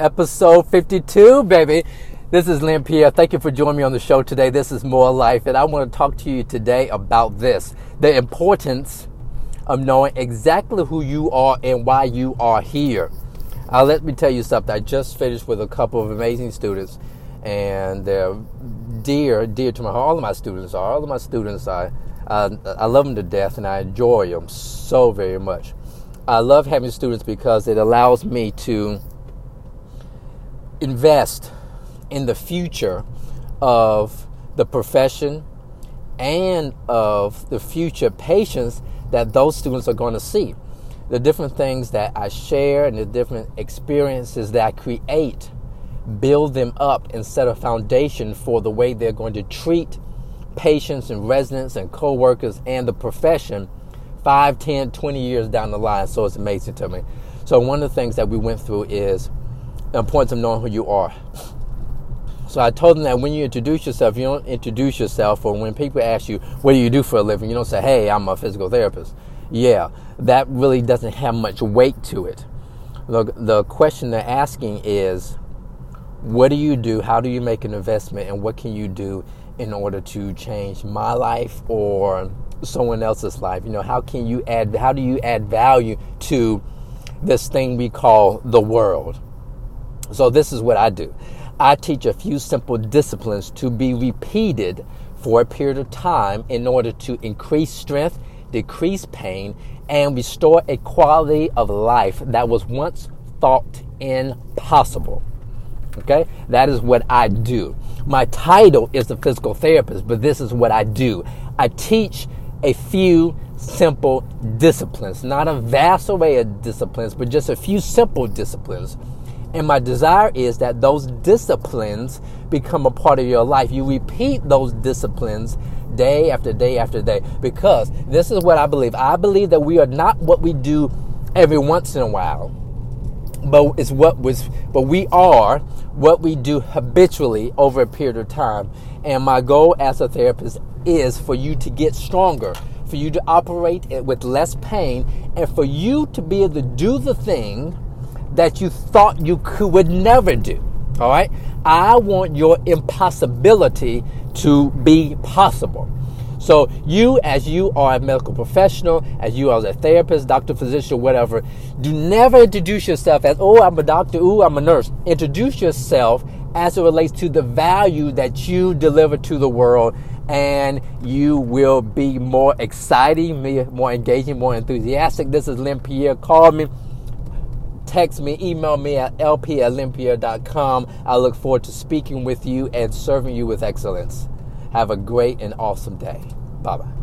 episode 52, baby. This is Lynn Pierre. Thank you for joining me on the show today. This is More Life, and I want to talk to you today about this the importance of knowing exactly who you are and why you are here. Uh, let me tell you something. I just finished with a couple of amazing students, and they're dear, dear to my heart. All of my students are. All of my students are. Uh, I love them to death, and I enjoy them so very much. I love having students because it allows me to invest in the future of the profession and of the future patients that those students are going to see. The different things that I share and the different experiences that I create build them up and set a foundation for the way they're going to treat patients and residents and co-workers and the profession 5, 10, 20 years down the line. So it's amazing to me. So one of the things that we went through is importance of knowing who you are. So I told them that when you introduce yourself, you don't introduce yourself, or when people ask you, what do you do for a living, you don't say, hey, I'm a physical therapist. Yeah, that really doesn't have much weight to it. The, the question they're asking is, what do you do? How do you make an investment? And what can you do in order to change my life or someone else's life? You know, how can you add, how do you add value to this thing we call the world? So this is what I do. I teach a few simple disciplines to be repeated for a period of time in order to increase strength, decrease pain, and restore a quality of life that was once thought impossible. Okay? That is what I do. My title is a physical therapist, but this is what I do. I teach a few simple disciplines, not a vast array of disciplines, but just a few simple disciplines and my desire is that those disciplines become a part of your life. You repeat those disciplines day after day after day because this is what I believe. I believe that we are not what we do every once in a while, but it's what was but we are what we do habitually over a period of time. And my goal as a therapist is for you to get stronger, for you to operate with less pain, and for you to be able to do the thing that you thought you could, would never do. All right? I want your impossibility to be possible. So, you, as you are a medical professional, as you are a therapist, doctor, physician, whatever, do never introduce yourself as, oh, I'm a doctor, oh, I'm a nurse. Introduce yourself as it relates to the value that you deliver to the world, and you will be more exciting, more engaging, more enthusiastic. This is Lynn Pierre. Call me text me, email me at lpolympia.com. I look forward to speaking with you and serving you with excellence. Have a great and awesome day. Bye bye.